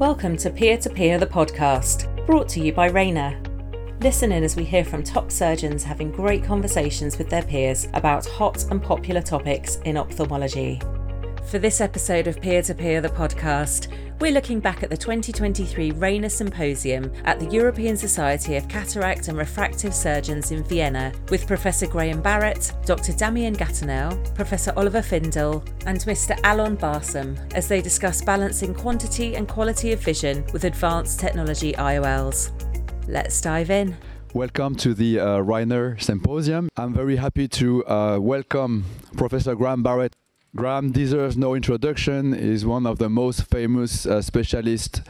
Welcome to Peer to Peer, the podcast, brought to you by Rayner. Listen in as we hear from top surgeons having great conversations with their peers about hot and popular topics in ophthalmology. For this episode of Peer to Peer, the podcast, we're looking back at the 2023 Rayner Symposium at the European Society of Cataract and Refractive Surgeons in Vienna with Professor Graham Barrett, Dr. Damien Gatinel, Professor Oliver Findl, and Mr. Allon Barsam as they discuss balancing quantity and quality of vision with advanced technology IOLs. Let's dive in. Welcome to the uh, Rayner Symposium. I'm very happy to uh, welcome Professor Graham Barrett Graham deserves no introduction. He's one of the most famous uh, specialists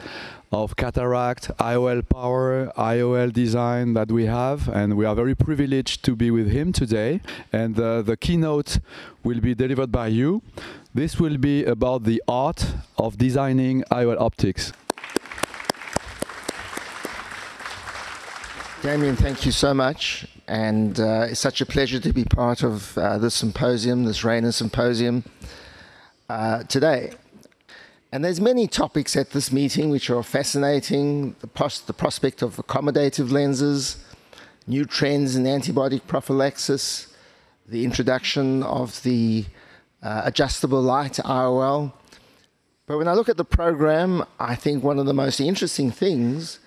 of cataract, IOL power, IOL design that we have, and we are very privileged to be with him today. And uh, the keynote will be delivered by you. This will be about the art of designing IOL optics. Damien, thank you so much. And uh, it's such a pleasure to be part of uh, this symposium, this Rayner Symposium, uh, today. And there's many topics at this meeting which are fascinating. The, pos- the prospect of accommodative lenses, new trends in antibiotic prophylaxis, the introduction of the uh, adjustable light IOL. But when I look at the program, I think one of the most interesting things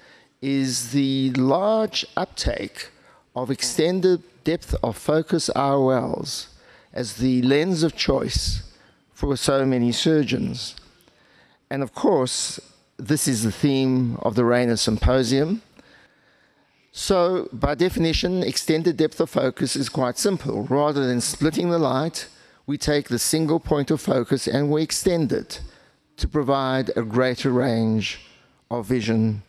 is the large uptake of extended depth of focus IOLs as the lens of choice for so many surgeons. And of course, this is the theme of the Rayner Symposium. So, by definition, extended depth of focus is quite simple. Rather than splitting the light, we take the single point of focus and we extend it to provide a greater range of vision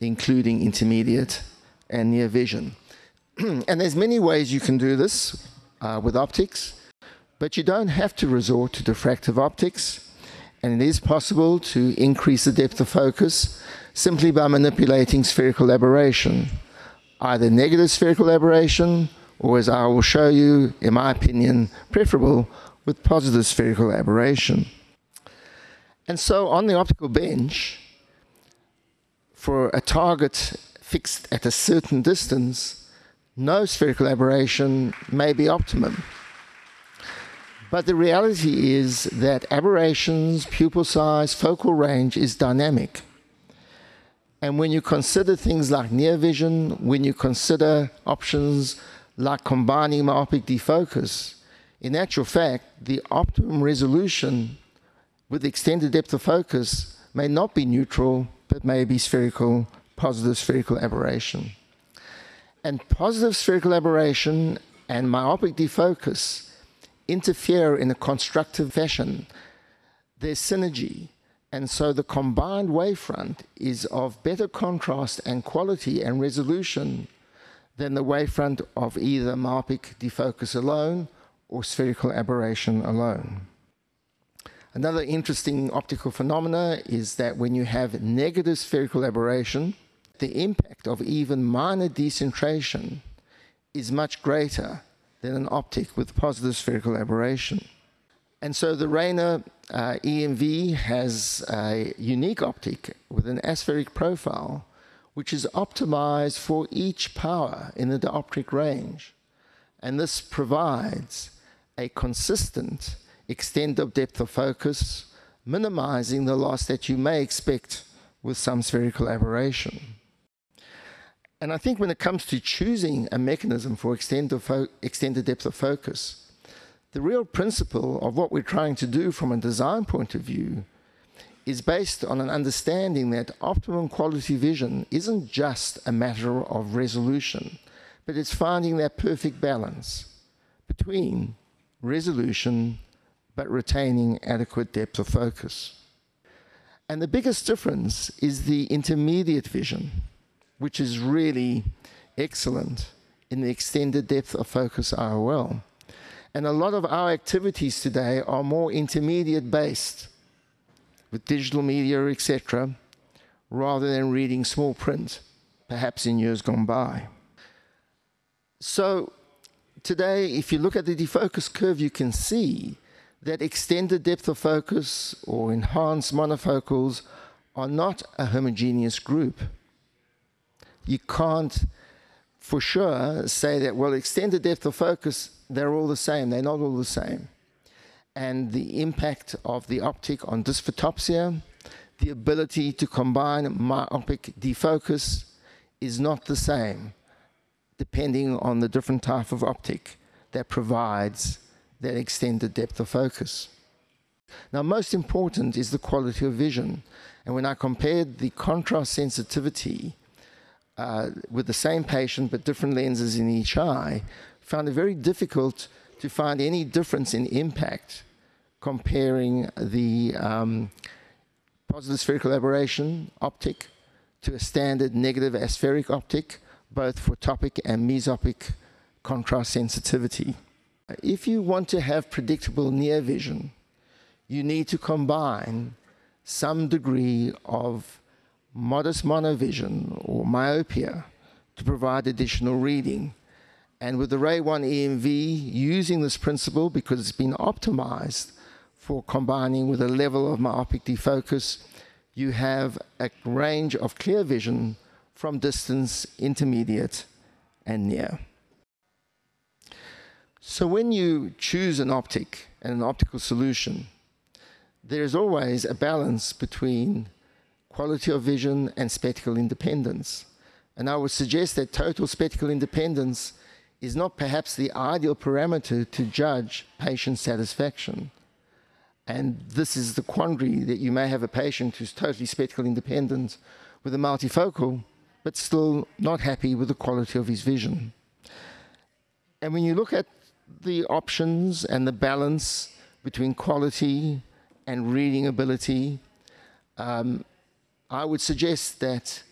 including intermediate and near vision. and there's many ways you can do this uh, with optics, but you don't have to resort to diffractive optics. And it is possible to increase the depth of focus simply by manipulating spherical aberration, either negative spherical aberration, or as I will show you, in my opinion, preferable with positive spherical aberration. And so on the optical bench, for a target fixed at a certain distance, no spherical aberration may be optimum. But the reality is that aberrations, pupil size, focal range is dynamic. And when you consider things like near vision, when you consider options like combining myopic defocus, in actual fact, the optimum resolution with extended depth of focus may not be neutral but maybe spherical, positive spherical aberration. And positive spherical aberration and myopic defocus interfere in a constructive fashion. There's synergy. And so the combined wavefront is of better contrast and quality and resolution than the wavefront of either myopic defocus alone or spherical aberration alone. Another interesting optical phenomena is that when you have negative spherical aberration, the impact of even minor decentration is much greater than an optic with positive spherical aberration. And so the Rayner uh, EMV has a unique optic with an aspheric profile, which is optimized for each power in the dioptric range. And this provides a consistent extent of depth of focus, minimizing the loss that you may expect with some spherical aberration. And I think when it comes to choosing a mechanism for extended, extended depth of focus, the real principle of what we're trying to do from a design point of view is based on an understanding that optimum quality vision isn't just a matter of resolution, but it's finding that perfect balance between resolution but retaining adequate depth of focus. And the biggest difference is the intermediate vision, which is really excellent in the extended depth of focus IOL. And a lot of our activities today are more intermediate based with digital media, etc., rather than reading small print, perhaps in years gone by. So, today, if you look at the defocus curve, you can see that extended depth of focus or enhanced monofocals are not a homogeneous group. You can't for sure say that, well, extended depth of focus, they're all the same. They're not all the same. And the impact of the optic on dysphotopsia, the ability to combine myopic defocus is not the same, depending on the different type of optic that provides that extend the depth of focus. Now, most important is the quality of vision. And when I compared the contrast sensitivity uh, with the same patient but different lenses in each eye, found it very difficult to find any difference in impact comparing the um, positive spherical aberration optic to a standard negative aspheric optic, both for topic and mesopic contrast sensitivity. If you want to have predictable near vision, you need to combine some degree of modest monovision or myopia to provide additional reading. And with the RayOne EMV, using this principle because it's been optimized for combining with a level of myopic defocus, you have a range of clear vision from distance, intermediate, and near. So when you choose an optic and an optical solution, there's always a balance between quality of vision and spectacle independence. And I would suggest that total spectacle independence is not perhaps the ideal parameter to judge patient satisfaction. And this is the quandary that you may have a patient who's totally spectacle independent with a multifocal, but still not happy with the quality of his vision. And when you look at the options and the balance between quality and reading ability, um, I would suggest that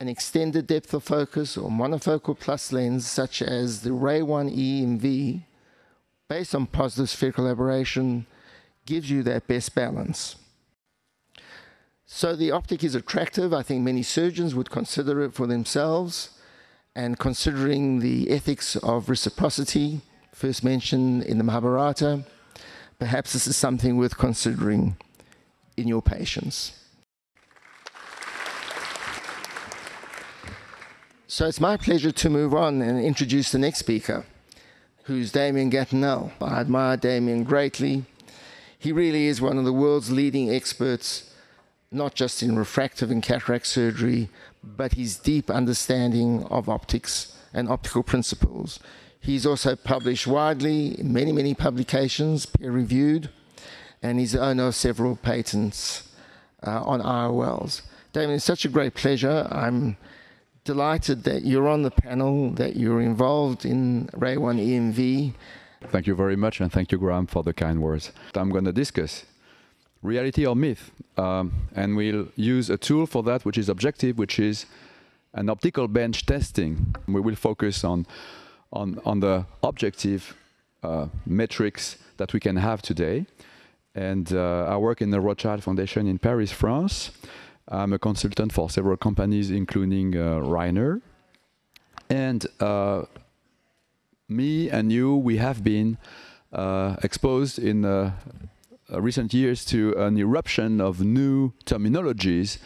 an extended depth of focus or monofocal plus lens, such as the RayOne EMV, based on positive spherical aberration, gives you that best balance. So the optic is attractive. I think many surgeons would consider it for themselves. And considering the ethics of reciprocity, first mentioned in the Mahabharata, perhaps this is something worth considering in your patients. So it's my pleasure to move on and introduce the next speaker, who's Damien Gatinel. I admire Damien greatly. He really is one of the world's leading experts, not just in refractive and cataract surgery, but his deep understanding of optics and optical principles. He's also published widely in many, many publications, peer reviewed, and he's the owner of several patents uh, on IOLs. Damien, it's such a great pleasure. I'm delighted that you're on the panel, that you're involved in RayOne EMV. Thank you very much, and thank you, Graham, for the kind words. I'm going to discuss reality or myth, um, and we'll use a tool for that which is objective, which is an optical bench testing. We will focus on on, on the objective uh, metrics that we can have today. And uh, I work in the Rothschild Foundation in Paris, France. I'm a consultant for several companies, including uh, Rayner. And uh, me and you, we have been uh, exposed in uh, recent years to an eruption of new terminologies,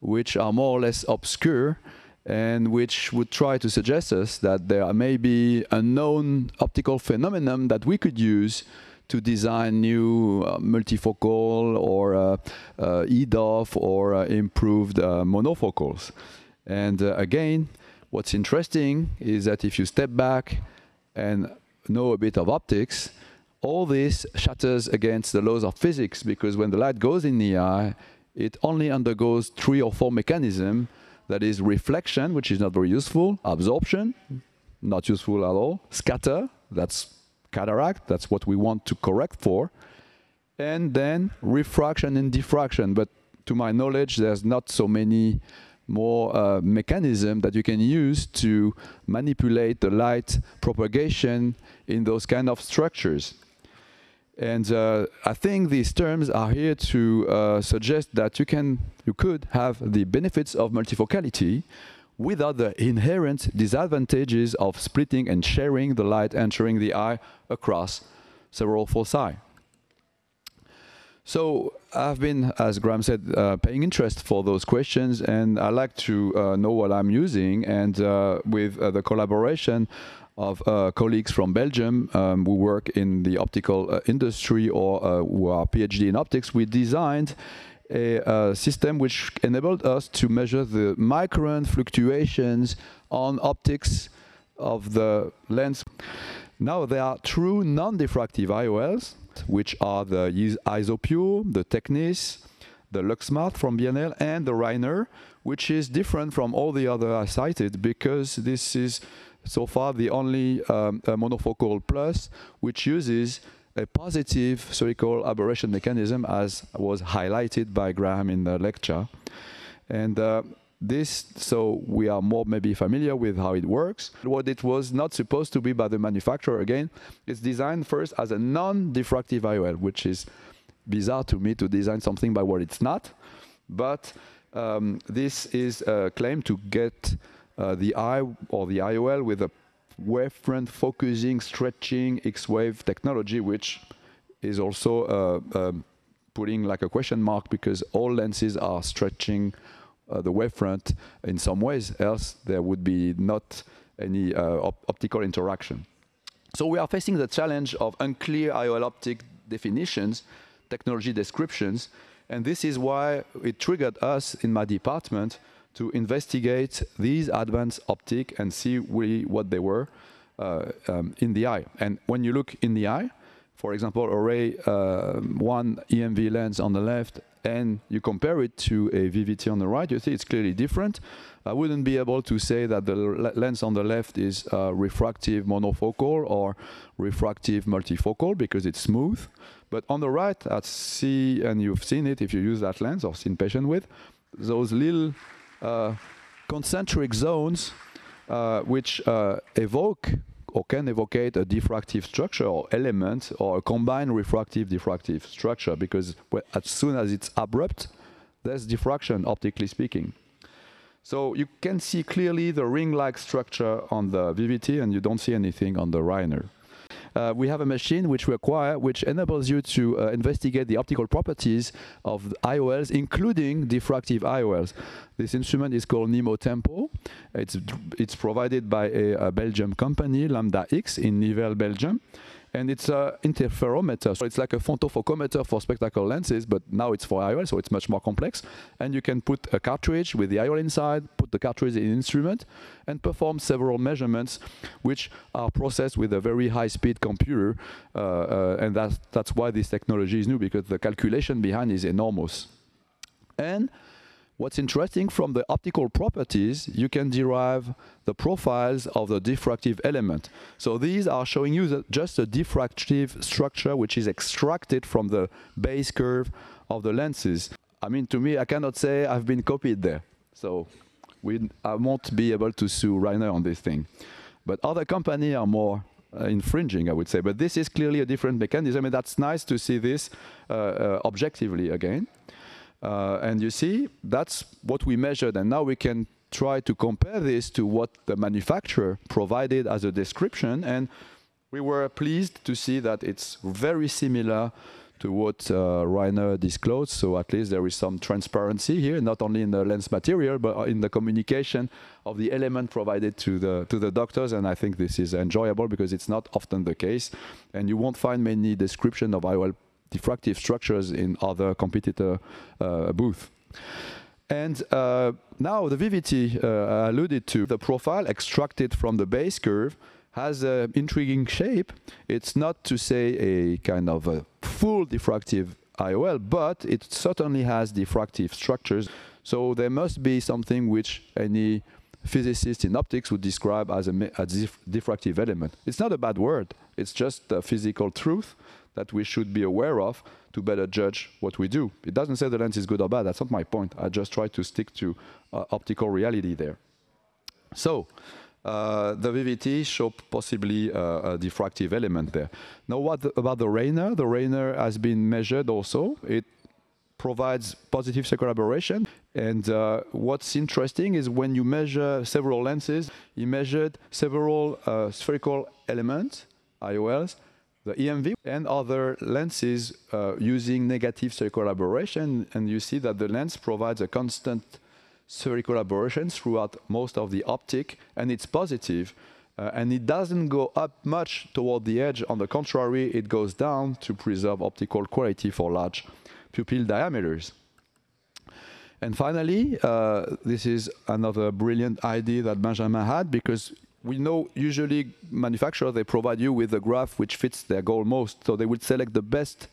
which are more or less obscure and which would try to suggest us that there may be a known optical phenomenon that we could use to design new uh, multifocal or uh, uh, EDOF or uh, improved uh, monofocals. And uh, again, what's interesting is that if you step back and know a bit of optics, all this shatters against the laws of physics because when the light goes in the eye, it only undergoes three or four mechanisms. That is reflection, which is not very useful, absorption, not useful at all, scatter, that's cataract. That's what we want to correct for. And then refraction and diffraction. But to my knowledge, there's not so many more uh, mechanism that you can use to manipulate the light propagation in those kind of structures. And uh, I think these terms are here to uh, suggest that you can, you could have the benefits of multifocality without the inherent disadvantages of splitting and sharing the light entering the eye across several foci. So I've been, as Graham said, uh, paying interest for those questions, and I like to uh, know what I'm using. And uh, with uh, the collaboration of uh, colleagues from Belgium um, who work in the optical uh, industry or who are PhD in optics, we designed a, a, system which enabled us to measure the micron fluctuations on optics of the lens. Now there are true non-diffractive IOLs, which are the ISOPURE, the Tecnis, the LuxSmart from B&L, and the Rayner, which is different from all the other I cited because this is so far the only um, monofocal plus which uses a positive spherical aberration mechanism as was highlighted by Graham in the lecture. And uh, this, so we are more maybe familiar with how it works. What it was not supposed to be by the manufacturer, again, it's designed first as a non-diffractive IOL, which is bizarre to me to design something by what it's not. But um, this is a claim to get the eye or the IOL with a wavefront focusing, stretching X-wave technology, which is also uh, um, putting like a question mark because all lenses are stretching uh, the wavefront in some ways, else there would be not any uh, op optical interaction. So we are facing the challenge of unclear IOL optic definitions, technology descriptions, and this is why it triggered us in my department to investigate these advanced optic and see really what they were uh, um, in the eye. And when you look in the eye, for example, array uh, one EMV lens on the left and you compare it to a Vivity on the right, you see it's clearly different. I wouldn't be able to say that the lens on the left is uh, refractive monofocal or refractive multifocal because it's smooth. But on the right, I see, and you've seen it if you use that lens or seen patient with, those little concentric zones uh, which uh, evoke or can evocate a diffractive structure or element or a combined refractive diffractive structure because as soon as it's abrupt, there's diffraction optically speaking. So you can see clearly the ring-like structure on the Vivity and you don't see anything on the Rayner uh, we have a machine which we acquire which enables you to uh, investigate the optical properties of IOLs, including diffractive IOLs. This instrument is called NIMO Tempo. It's, it's provided by a, a Belgium company, Lambda X, in Nivelles, Belgium and it's an interferometer. So it's like a frontofocometer for spectacle lenses, but now it's for IOL, so it's much more complex. And you can put a cartridge with the IOL inside, put the cartridge in an instrument, and perform several measurements, which are processed with a very high-speed computer. Uh, uh, and that's, that's why this technology is new, because the calculation behind is enormous. And What's interesting from the optical properties, you can derive the profiles of the diffractive element. So these are showing you just a diffractive structure which is extracted from the base curve of the lenses. I mean, to me, I cannot say I've been copied there. So we, I won't be able to sue Rayner on this thing. But other companies are more uh, infringing, I would say. But this is clearly a different mechanism, and that's nice to see this uh, uh, objectively again. Uh, and you see, that's what we measured. And now we can try to compare this to what the manufacturer provided as a description. And we were pleased to see that it's very similar to what uh, Rayner disclosed. So at least there is some transparency here, not only in the lens material, but in the communication of the element provided to the to the doctors. And I think this is enjoyable because it's not often the case, and you won't find many description of IOL diffractive structures in other competitor uh, booth. And uh, now the Vivity uh, alluded to, the profile extracted from the base curve has an intriguing shape. It's not to say a kind of a full diffractive IOL, but it certainly has diffractive structures. So there must be something which any physicist in optics would describe as a, a diffractive element. It's not a bad word. It's just a physical truth that we should be aware of to better judge what we do. It doesn't say the lens is good or bad. That's not my point. I just try to stick to uh, optical reality there. So, uh, the Vivity show possibly uh, a diffractive element there. Now, what the, about the Rayner? The Rayner has been measured also. It provides positive circular aberration. And uh, what's interesting is when you measure several lenses, you measured several uh, spherical elements, IOLs, the EMV and other lenses uh, using negative spherical aberration. And you see that the lens provides a constant spherical aberration throughout most of the optic, and it's positive. Uh, and it doesn't go up much toward the edge. On the contrary, it goes down to preserve optical quality for large pupil diameters. And finally, uh, this is another brilliant idea that Benjamin had because we know usually manufacturers they provide you with a graph which fits their goal most. So they would select the best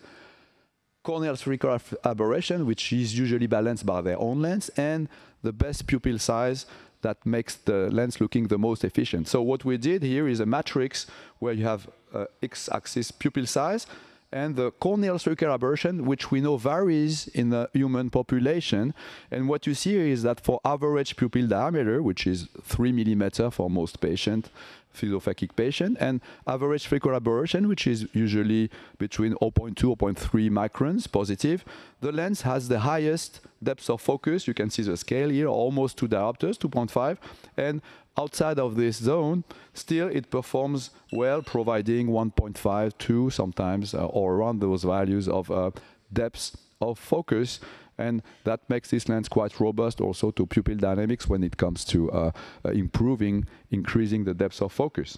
corneal spherical aberration, which is usually balanced by their own lens, and the best pupil size that makes the lens looking the most efficient. So what we did here is a matrix where you have uh, x-axis pupil size and the corneal spherical aberration, which we know varies in the human population. And what you see is that for average pupil diameter, which is 3 millimeter for most patients, pseudophakic patient, and average spherical aberration, which is usually between 0.2 0.3 microns positive. The lens has the highest depth of focus. You can see the scale here, almost two diopters, 2.5, and outside of this zone, still it performs well, providing 1.5, 2 sometimes, uh, or around those values of uh, depth of focus and that makes this lens quite robust also to pupil dynamics when it comes to uh, uh, improving, increasing the depth of focus.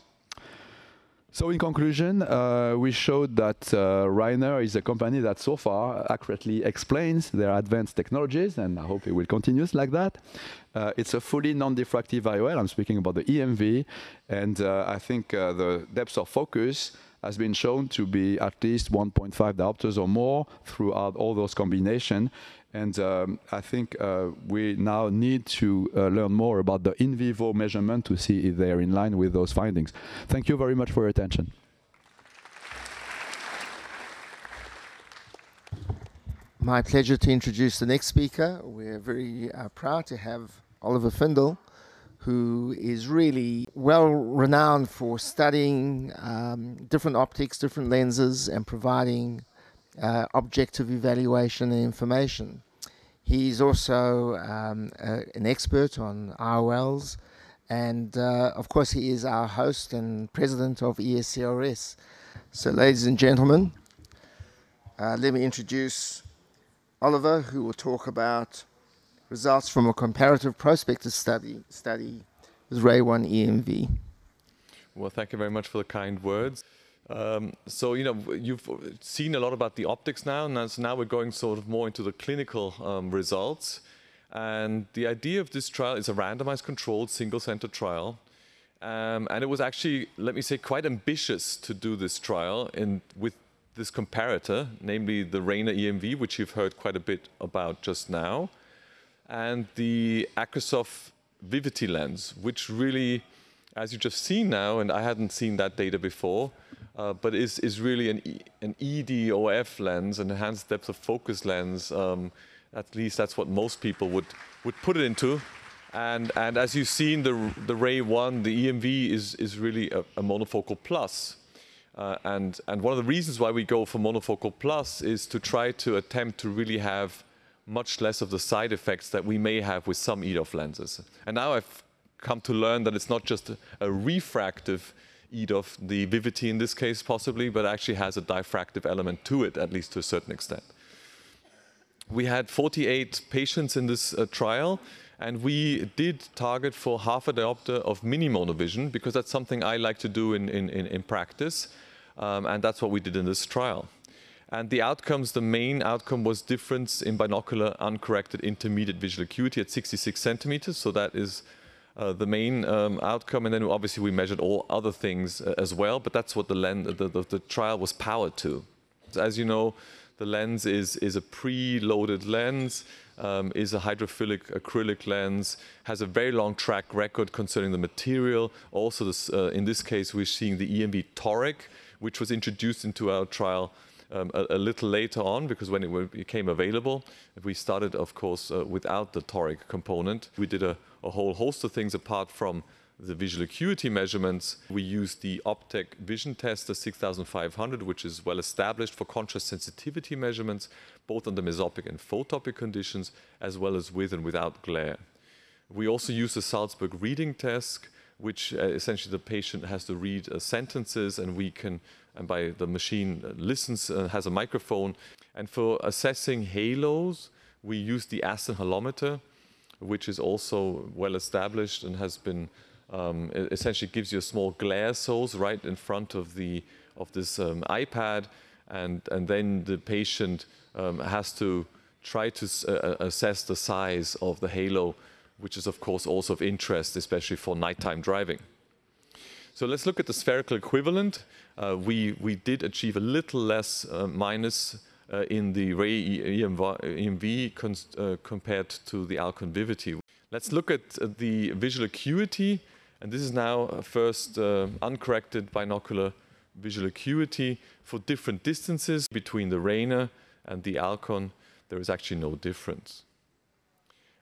So in conclusion, uh, we showed that uh, Rayner is a company that so far accurately explains their advanced technologies, and I hope it will continue like that. Uh, it's a fully non-diffractive IOL. I'm speaking about the EMV, and uh, I think uh, the depth of focus has been shown to be at least 1.5 diopters or more throughout all those combinations. And um, I think uh, we now need to uh, learn more about the in vivo measurement to see if they're in line with those findings. Thank you very much for your attention. My pleasure to introduce the next speaker. We're very uh, proud to have Oliver Findl, who is really well renowned for studying um, different optics, different lenses, and providing uh, objective evaluation and information. He's also um, uh, an expert on IOLs, and uh, of course, he is our host and president of ESCRS. So, ladies and gentlemen, uh, let me introduce Oliver, who will talk about results from a comparative prospective study study with RayOne EMV. Well, thank you very much for the kind words. Um, so you know you've seen a lot about the optics now, and so now we're going sort of more into the clinical um, results. And the idea of this trial is a randomized, controlled, single-center trial, um, and it was actually, let me say, quite ambitious to do this trial in with this comparator, namely the Rayner EMV, which you've heard quite a bit about just now, and the AcrySof Vivity lens, which really, as you just seen now, and I hadn't seen that data before uh, but is, is really an, e, an EDOF lens, an enhanced depth of focus lens. Um, at least that's what most people would, would put it into. And, and as you've seen, the, the RayOne, the EMV is, is really a, a monofocal plus. Uh, and, and one of the reasons why we go for monofocal plus is to try to attempt to really have much less of the side effects that we may have with some EDOF lenses. And now I've come to learn that it's not just a, a refractive EDOF, the Vivity in this case possibly, but actually has a diffractive element to it, at least to a certain extent. We had 48 patients in this uh, trial, and we did target for half a diopter of mini monovision because that's something I like to do in, in, in, in practice, um, and that's what we did in this trial. And the outcomes, the main outcome was difference in binocular uncorrected intermediate visual acuity at 66 centimeters, so that is uh, the main um, outcome, and then obviously we measured all other things uh, as well. But that's what the, lens, the, the, the, trial was powered to. As you know, the lens is is a pre-loaded lens, um, is a hydrophilic acrylic lens, has a very long track record concerning the material. Also, this, uh, in this case, we're seeing the EMV toric, which was introduced into our trial um, a, a, little later on because when it became available, we started, of course, uh, without the toric component. We did a, a, whole host of things apart from the visual acuity measurements. We use the Optec vision Tester 6500, which is well established for contrast sensitivity measurements, both under mesopic and photopic conditions, as well as with and without glare. We also use the Salzburg reading test, which uh, essentially the patient has to read uh, sentences and we can and by the machine listens and has a microphone. And for assessing halos, we use the Aston halometer, which is also well established and has been um, essentially gives you a small glare source right in front of the of this um, iPad, and and then the patient um, has to try to uh, uh, assess the size of the halo, which is of course also of interest, especially for nighttime driving. So let's look at the spherical equivalent. Uh, we we did achieve a little less uh, minus Uh, in the Ray EMV uh, compared to the Alcon Vivity. Let's look at uh, the visual acuity, and this is now uh, first uncorrected binocular visual acuity for different distances between the Rayner and the Alcon. There is actually no difference,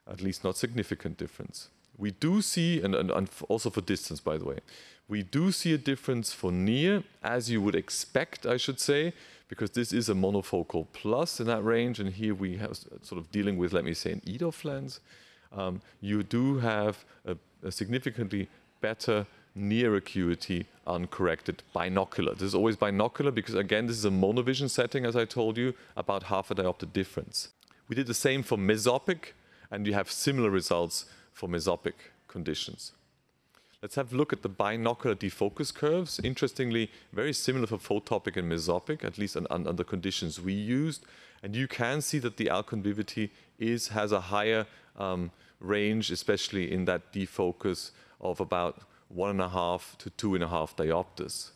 at least not significant difference. We do see, and, and, and also for distance, by the way, we do see a difference for near, as you would expect, I should say, because this is a monofocal plus in that range, and here we have sort of dealing with, let me say, an EDOF lens. Um, you do have a, a significantly better near acuity uncorrected binocular. This is always binocular because, again, this is a monovision setting, as I told you, about half a diopter difference. We did the same for mesopic, and you have similar results for mesopic conditions. Let's have a look at the binocular defocus curves. Interestingly, very similar for photopic and mesopic, at least under the conditions we used. And you can see that the Alcon Vivity is, has a higher um, range, especially in that defocus of about one and a half to two and a half diopters.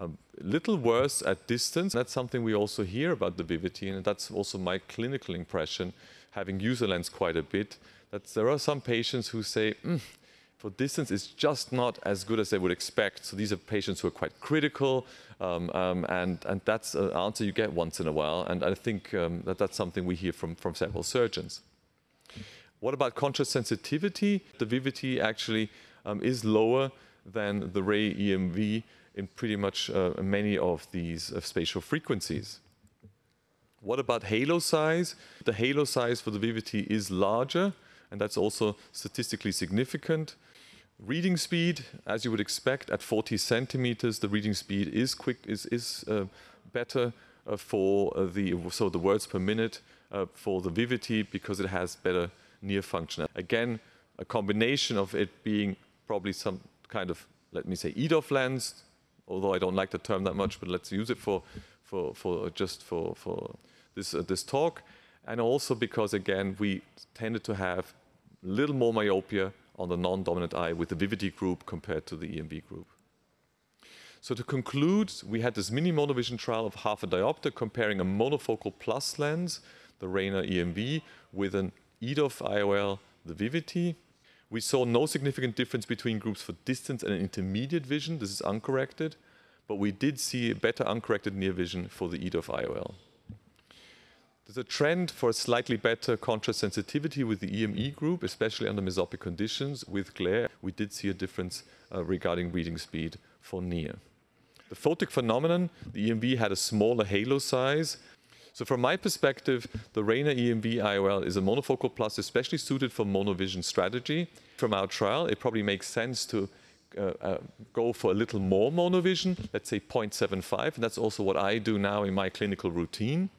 A little worse at distance. That's something we also hear about the Vivity, and that's also my clinical impression, having used the lens quite a bit, that there are some patients who say, mm, for distance is just not as good as they would expect. So these are patients who are quite critical, um, um, and, and that's an answer you get once in a while. And I think um, that that's something we hear from, from several surgeons. What about contrast sensitivity? The Vivity actually um, is lower than the Ray EMV in pretty much uh, many of these uh, spatial frequencies. What about halo size? The halo size for the Vivity is larger, and that's also statistically significant. Reading speed, as you would expect, at 40 centimeters, the reading speed is quick, is, is uh, better uh, for uh, the so the words per minute uh, for the Vivity because it has better near function. Again, a combination of it being probably some kind of let me say EDOF lens, although I don't like the term that much, but let's use it for for for just for for this uh, this talk, and also because again we tended to have a little more myopia on the non-dominant eye with the Vivity group compared to the EMV group. So to conclude, we had this mini monovision trial of half a diopter comparing a monofocal plus lens, the Rayner EMV, with an EDOF IOL, the Vivity. We saw no significant difference between groups for distance and intermediate vision. This is uncorrected. But we did see better uncorrected near vision for the EDOF IOL. There's a trend for slightly better contrast sensitivity with the EMV group, especially under mesopic conditions. With glare, we did see a difference uh, regarding reading speed for near. The photic phenomenon, the EMV had a smaller halo size. So from my perspective, the Rayner EMV IOL is a monofocal plus especially suited for monovision strategy. From our trial, it probably makes sense to uh, uh, go for a little more monovision, let's say 0.75, and that's also what I do now in my clinical routine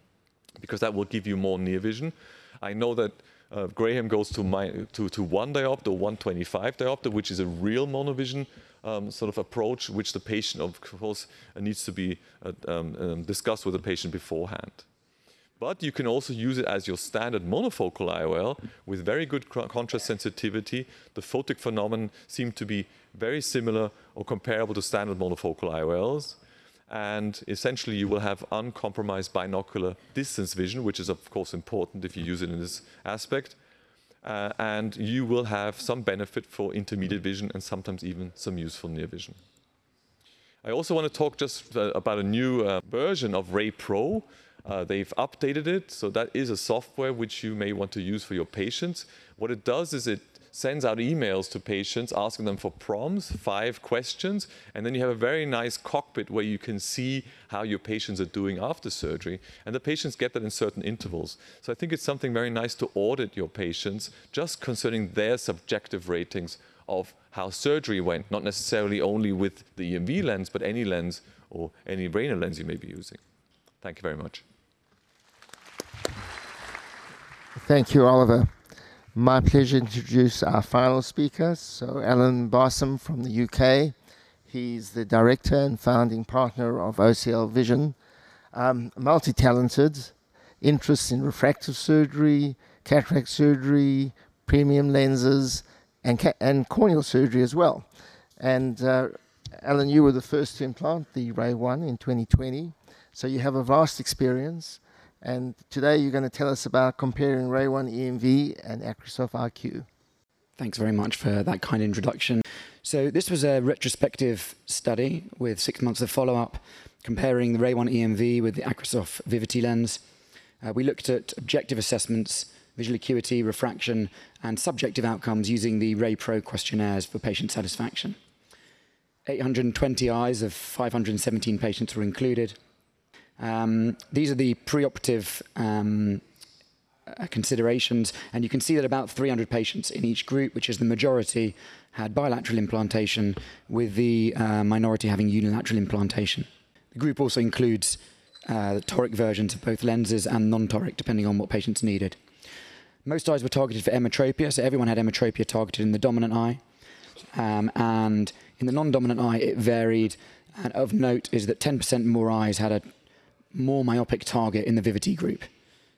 because that will give you more near vision. I know that uh, Graham goes to, my, to, to one diopter, 125 diopter, which is a real monovision um, sort of approach, which the patient, of course, needs to be uh, um, um, discussed with the patient beforehand. But you can also use it as your standard monofocal IOL with very good contrast sensitivity. The photic phenomenon seem to be very similar or comparable to standard monofocal IOLs and essentially you will have uncompromised binocular distance vision, which is of course important if you use it in this aspect. Uh, and you will have some benefit for intermediate vision and sometimes even some useful near vision. I also want to talk just uh, about a new uh, version of RayPRO. Uh, they've updated it, so that is a software which you may want to use for your patients. What it does is it sends out emails to patients asking them for prompts, five questions, and then you have a very nice cockpit where you can see how your patients are doing after surgery. And the patients get that in certain intervals. So I think it's something very nice to audit your patients just concerning their subjective ratings of how surgery went, not necessarily only with the EMV lens, but any lens or any Rayner lens you may be using. Thank you very much. Thank you, Oliver. My pleasure to introduce our final speaker. So, Allon Barsam from the UK. He's the director and founding partner of OCL Vision. Um, Multi talented, interests in refractive surgery, cataract surgery, premium lenses, and, and corneal surgery as well. And uh, Alan, you were the first to implant the RayOne in 2020. So you have a vast experience. And today you're going to tell us about comparing RayOne EMV and AcrySof RQ. Thanks very much for that kind introduction. So, this was a retrospective study with six months of follow up comparing the RayOne EMV with the AcrySof Vivity lens. Uh, we looked at objective assessments, visual acuity, refraction, and subjective outcomes using the RayPRO questionnaires for patient satisfaction. 820 eyes of 517 patients were included. Um, these are the preoperative um, uh, considerations, and you can see that about 300 patients in each group, which is the majority, had bilateral implantation, with the uh, minority having unilateral implantation. The group also includes uh, toric versions of both lenses and non toric, depending on what patients needed. Most eyes were targeted for emmetropia, so everyone had emmetropia targeted in the dominant eye. Um, and in the non dominant eye, it varied. And of note is that 10% more eyes had a more myopic target in the Vivity group,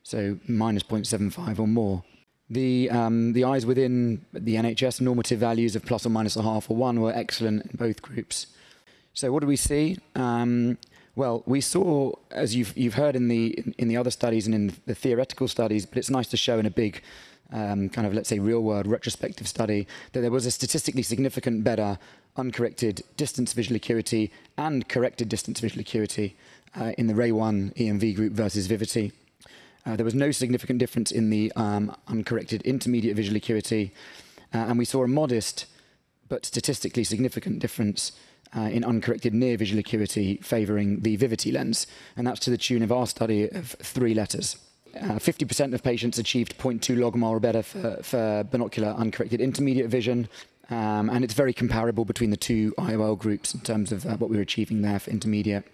so minus 0.75 or more. The, um, the eyes within the NHS normative values of plus or minus a half or one were excellent in both groups. So what do we see? Um, well, we saw, as you've, you've heard in the, in the other studies and in the theoretical studies, but it's nice to show in a big um, kind of, let's say, real world retrospective study, that there was a statistically significant better uncorrected distance visual acuity and corrected distance visual acuity uh, in the RayOne EMV group versus Vivity. Uh, there was no significant difference in the um, uncorrected intermediate visual acuity, uh, and we saw a modest but statistically significant difference uh, in uncorrected near visual acuity favouring the Vivity lens, and that's to the tune of our study of three letters. 50% uh, of patients achieved 0.2 logMAR or better for, for binocular uncorrected intermediate vision, um, and it's very comparable between the two IOL groups in terms of uh, what we were achieving there for intermediate.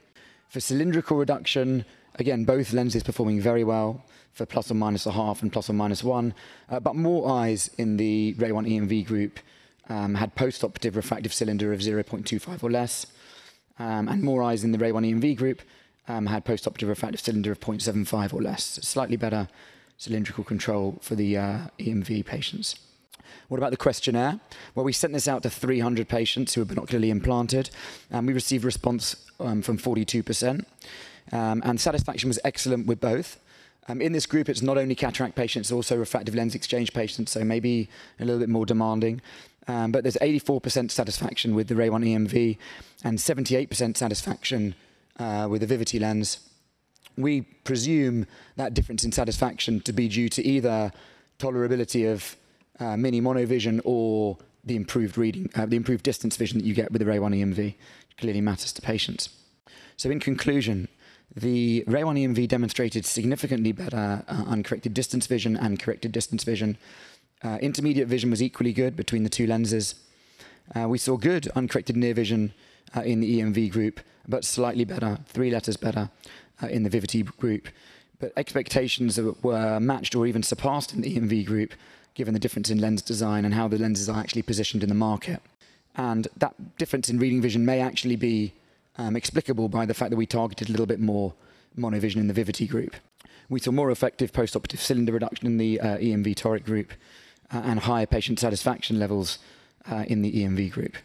For cylindrical reduction, again, both lenses performing very well for plus or minus a half and plus or minus one, uh, but more eyes in the RayOne EMV group um, had postoperative refractive cylinder of 0.25 or less, um, and more eyes in the RayOne EMV group um, had postoperative refractive cylinder of 0.75 or less. Slightly better cylindrical control for the uh, EMV patients. What about the questionnaire? Well, we sent this out to 300 patients who were binocularly implanted, and we received response um, from 42%. Um, and satisfaction was excellent with both. Um, in this group, it's not only cataract patients, also refractive lens exchange patients, so maybe a little bit more demanding. Um, but there's 84% satisfaction with the RayOne EMV and 78% satisfaction uh, with the Vivity lens. We presume that difference in satisfaction to be due to either tolerability of uh, mini monovision or the improved reading, uh, the improved distance vision that you get with the RayOne EMV clearly matters to patients. So, in conclusion, the RayOne EMV demonstrated significantly better uh, uncorrected distance vision and corrected distance vision. Uh, intermediate vision was equally good between the two lenses. Uh, we saw good uncorrected near vision uh, in the EMV group, but slightly better, three letters better uh, in the Vivity group. But expectations were matched or even surpassed in the EMV group, given the difference in lens design and how the lenses are actually positioned in the market. And that difference in reading vision may actually be um, explicable by the fact that we targeted a little bit more monovision in the Vivity group. We saw more effective postoperative cylinder reduction in the uh, EMV toric group uh, and higher patient satisfaction levels uh, in the EMV group.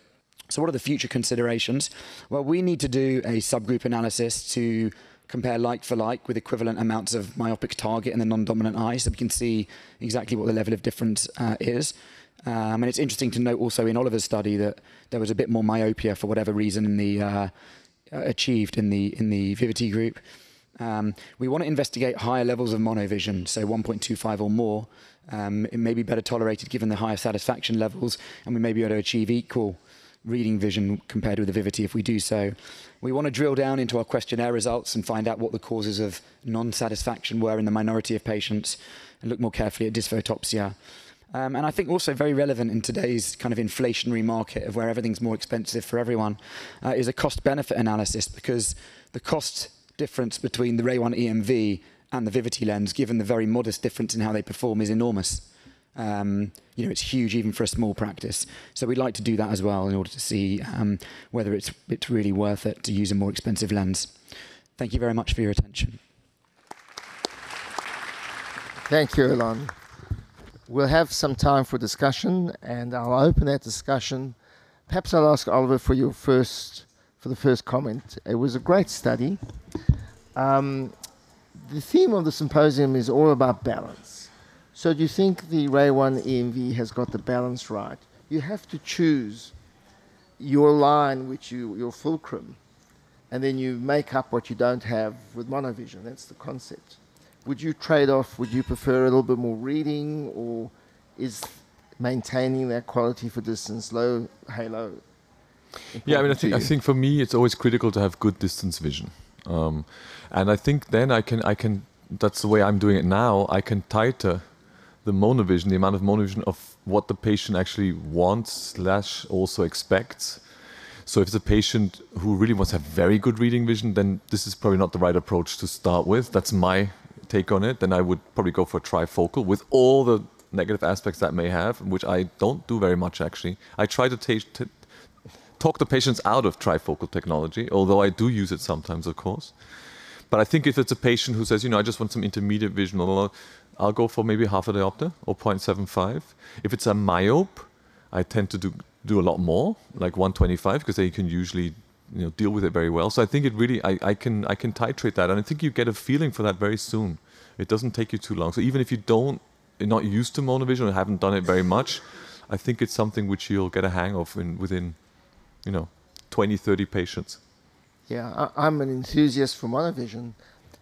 So, what are the future considerations? Well, we need to do a subgroup analysis to compare like for like with equivalent amounts of myopic target in the non dominant eye so we can see exactly what the level of difference uh, is. Um, and it's interesting to note also in Oliver's study that there was a bit more myopia for whatever reason in the uh, achieved in the in the Vivity group. Um, we want to investigate higher levels of monovision, so 1.25 or more. Um, it may be better tolerated given the higher satisfaction levels, and we may be able to achieve equal reading vision compared with the Vivity if we do so. We want to drill down into our questionnaire results and find out what the causes of non satisfaction were in the minority of patients and look more carefully at dysphotopsia Um, and I think also very relevant in today's kind of inflationary market of where everything's more expensive for everyone uh, is a cost benefit analysis because the cost difference between the RayOne EMV and the Vivity lens, given the very modest difference in how they perform, is enormous. Um, you know, it's huge even for a small practice. So we'd like to do that as well in order to see um, whether it's, it's really worth it to use a more expensive lens. Thank you very much for your attention. Thank you, Allon. We'll have some time for discussion, and I'll open that discussion. Perhaps I'll ask Oliver for your first, for the first comment. It was a great study. Um, the theme of the symposium is all about balance. So do you think the RayOne EMV has got the balance right? You have to choose your line, which you, your fulcrum, and then you make up what you don't have with monovision. That's the concept. Would you trade off, would you prefer a little bit more reading, or is maintaining that quality for distance, low halo? Yeah, I mean, I think, I think for me, it's always critical to have good distance vision. Um, and I think then I can, I can, that's the way I'm doing it now, I can tighter the monovision, the amount of monovision of what the patient actually wants slash also expects. So if it's a patient who really wants to have very good reading vision, then this is probably not the right approach to start with. That's my take on it. Then I would probably go for trifocal with all the negative aspects that may have, which I don't do very much actually. I try to talk the patients out of trifocal technology, although I do use it sometimes, of course. But I think if it's a patient who says, you know, I just want some intermediate vision, I'll go for maybe half a diopter or 0.75. If it's a myope, I tend to do do a lot more, like 125, because they can usually you know deal with it very well. So I think it really I, I can I can titrate that, and I think you get a feeling for that very soon. It doesn't take you too long. So even if you don't you're not used to monovision or haven't done it very much, I think it's something which you'll get a hang of in within you know 20 30 patients. Yeah, I, am an enthusiast for monovision,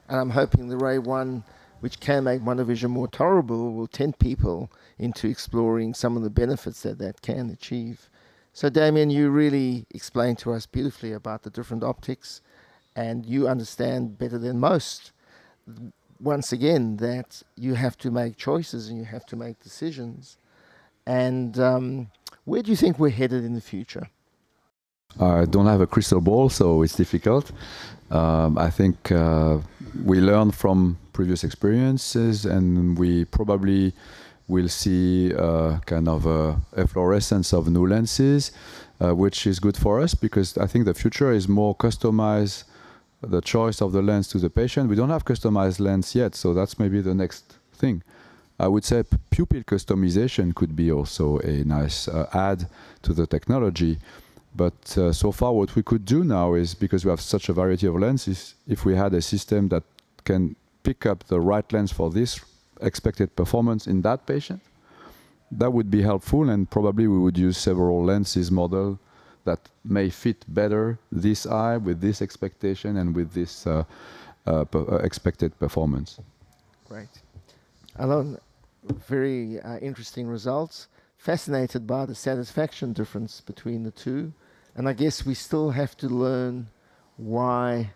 and I'm hoping the RayOne which can make monovision more tolerable, will tempt people into exploring some of the benefits that that can achieve. So, Damien, you really explained to us beautifully about the different optics, and you understand better than most, once again, that you have to make choices and you have to make decisions. And um, where do you think we're headed in the future? I don't have a crystal ball, so it's difficult. Um, I think uh, we learn from previous experiences, and we probably will see uh, kind of a efflorescence of new lenses, uh, which is good for us because I think the future is more customized the choice of the lens to the patient. We don't have customized lens yet, so that's maybe the next thing. I would say pupil customization could be also a nice uh, add to the technology. But uh, so far, what we could do now is because we have such a variety of lenses, if we had a system that can pick up the right lens for this expected performance in that patient, that would be helpful. And probably we would use several lenses model that may fit better this eye with this expectation and with this uh, uh, uh expected performance. Great. Allon, very uh, interesting results. Fascinated by the satisfaction difference between the two. And I guess we still have to learn why,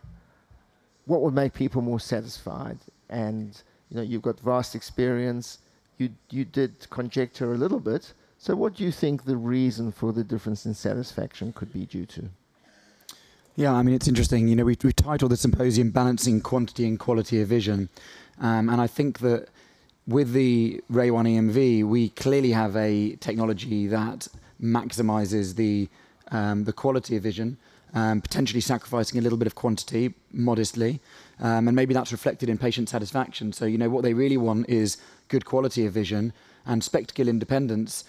what would make people more satisfied. And, you know, you've got vast experience. You, you did conjecture a little bit. So what do you think the reason for the difference in satisfaction could be due to? Yeah, I mean, it's interesting. You know, we, we titled the symposium Balancing Quantity and Quality of Vision. Um, and I think that with the RayOne EMV, we clearly have a technology that maximizes the um, the quality of vision, um, potentially sacrificing a little bit of quantity modestly, um, and maybe that's reflected in patient satisfaction. So, you know, what they really want is good quality of vision and spectacle independence,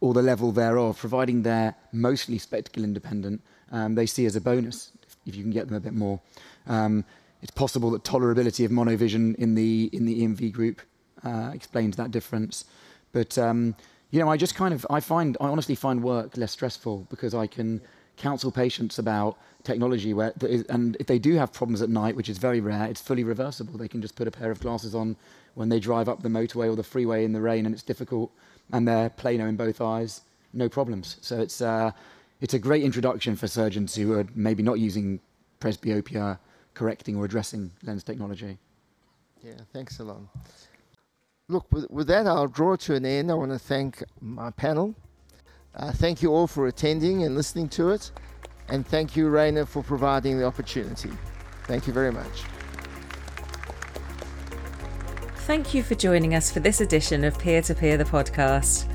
or the level thereof, providing they're mostly spectacle independent, um, they see as a bonus if you can get them a bit more. Um, it's possible that tolerability of monovision in the in the EMV group uh, explains that difference, but um, you know, I just kind of, I find, I honestly find work less stressful because I can counsel patients about technology where, and if they do have problems at night, which is very rare, it's fully reversible. They can just put a pair of glasses on when they drive up the motorway or the freeway in the rain and it's difficult and they're plano in both eyes, no problems. So it's, uh, it's a great introduction for surgeons who are maybe not using presbyopia correcting or addressing lens technology. Yeah, thanks a lot. look, with, with, that, I'll draw to an end. I want to thank my panel. Uh, thank you all for attending and listening to it. And thank you, Rayner, for providing the opportunity. Thank you very much. Thank you for joining us for this edition of Peer to Peer the podcast.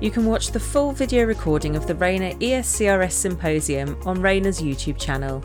You can watch the full video recording of the Rayner ESCRS Symposium on Rayner's YouTube channel.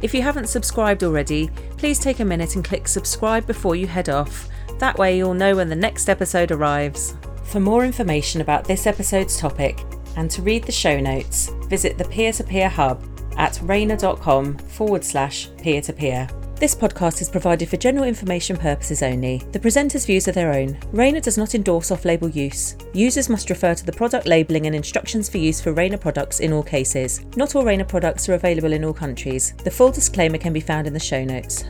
If you haven't subscribed already, please take a minute and click subscribe before you head off. That way, you'll know when the next episode arrives. For more information about this episode's topic and to read the show notes, visit the Peer to Peer Hub at rayner.com forward slash peer to peer. This podcast is provided for general information purposes only. The presenter's views are their own. Rayner does not endorse off label use. Users must refer to the product labelling and instructions for use for Rayner products in all cases. Not all Rayner products are available in all countries. The full disclaimer can be found in the show notes.